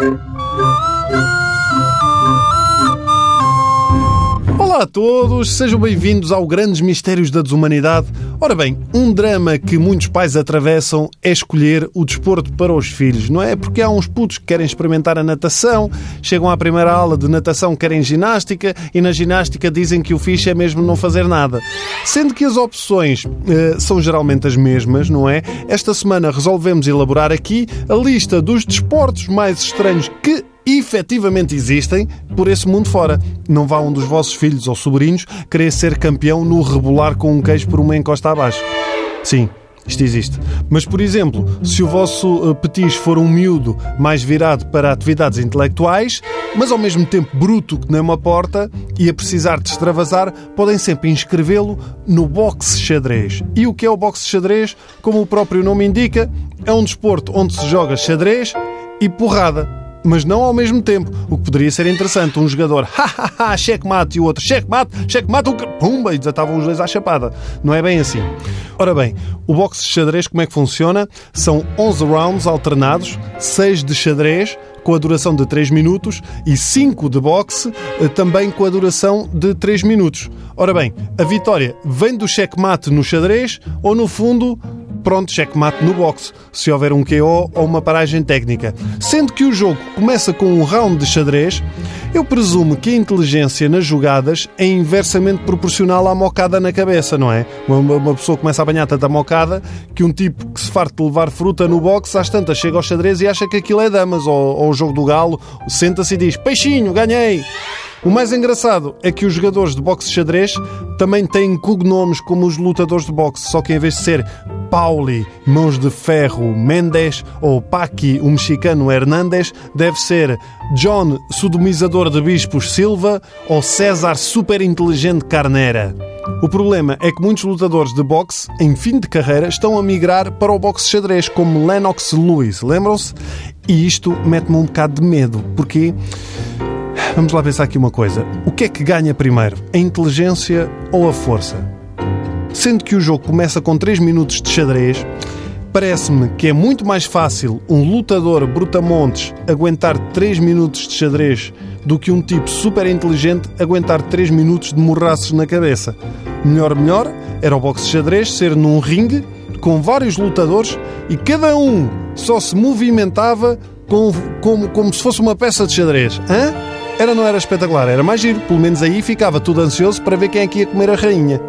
Thank you. Olá a todos, sejam bem-vindos ao Grandes Mistérios da Desumanidade. Ora bem, um drama que muitos pais atravessam é escolher o desporto para os filhos, não é? Porque há uns putos que querem experimentar a natação, chegam à primeira aula de natação, querem ginástica e na ginástica dizem que o fixe é mesmo não fazer nada. Sendo que as opções eh, são geralmente as mesmas, não é? Esta semana resolvemos elaborar aqui a lista dos desportos mais estranhos que efetivamente existem por esse mundo fora. Não vá um dos vossos filhos ou sobrinhos querer ser campeão no rebolar com um queijo por uma encosta abaixo. Sim, isto existe. Mas, por exemplo, se o vosso petis for um miúdo mais virado para atividades intelectuais, mas ao mesmo tempo bruto que nem uma porta e a precisar de extravasar, podem sempre inscrevê-lo no boxe xadrez. E o que é o boxe xadrez? Como o próprio nome indica, é um desporto onde se joga xadrez e porrada mas não ao mesmo tempo. O que poderia ser interessante, um jogador, hahaha, checkmate, e o outro, checkmate, checkmate, pumba, e desatavam os dois à chapada. Não é bem assim. Ora bem, o boxe de xadrez, como é que funciona? São 11 rounds alternados, 6 de xadrez, com a duração de 3 minutos, e 5 de boxe, eh, também com a duração de 3 minutos. Ora bem, a vitória vem do checkmate no xadrez ou, no fundo, pronto, checkmate no boxe, se houver um KO ou uma paragem técnica. Sendo que o jogo começa com um round de xadrez, eu presumo que a inteligência nas jogadas é inversamente proporcional à mocada na cabeça, não é? Uma, uma pessoa começa a apanhar tanta mocada que um tipo que se farte de levar fruta no boxe, às tantas chega ao xadrez e acha que aquilo é damas, ou, ou o jogo do galo, senta-se e diz: Peixinho, ganhei! O mais engraçado é que os jogadores de boxe xadrez também têm cognomes como os lutadores de boxe, só que em vez de ser Pauli, Mãos de Ferro, Mendes ou Paqui, o mexicano Hernández, deve ser John, sodomizador de bispos Silva ou César super inteligente Carnera. O problema é que muitos lutadores de boxe, em fim de carreira, estão a migrar para o boxe xadrez, como Lennox Lewis, lembram-se? E isto mete-me um bocado de medo, porque Vamos lá pensar aqui uma coisa. O que é que ganha primeiro? A inteligência ou a força? Sendo que o jogo começa com 3 minutos de xadrez, parece-me que é muito mais fácil um lutador brutamontes aguentar 3 minutos de xadrez do que um tipo super inteligente aguentar 3 minutos de morraços na cabeça. Melhor, melhor, era o boxe xadrez ser num ringue com vários lutadores e cada um só se movimentava como, como, como se fosse uma peça de xadrez. Hã? Era não era espetacular, era mais giro. Pelo menos aí ficava tudo ansioso para ver quem é que ia comer a rainha.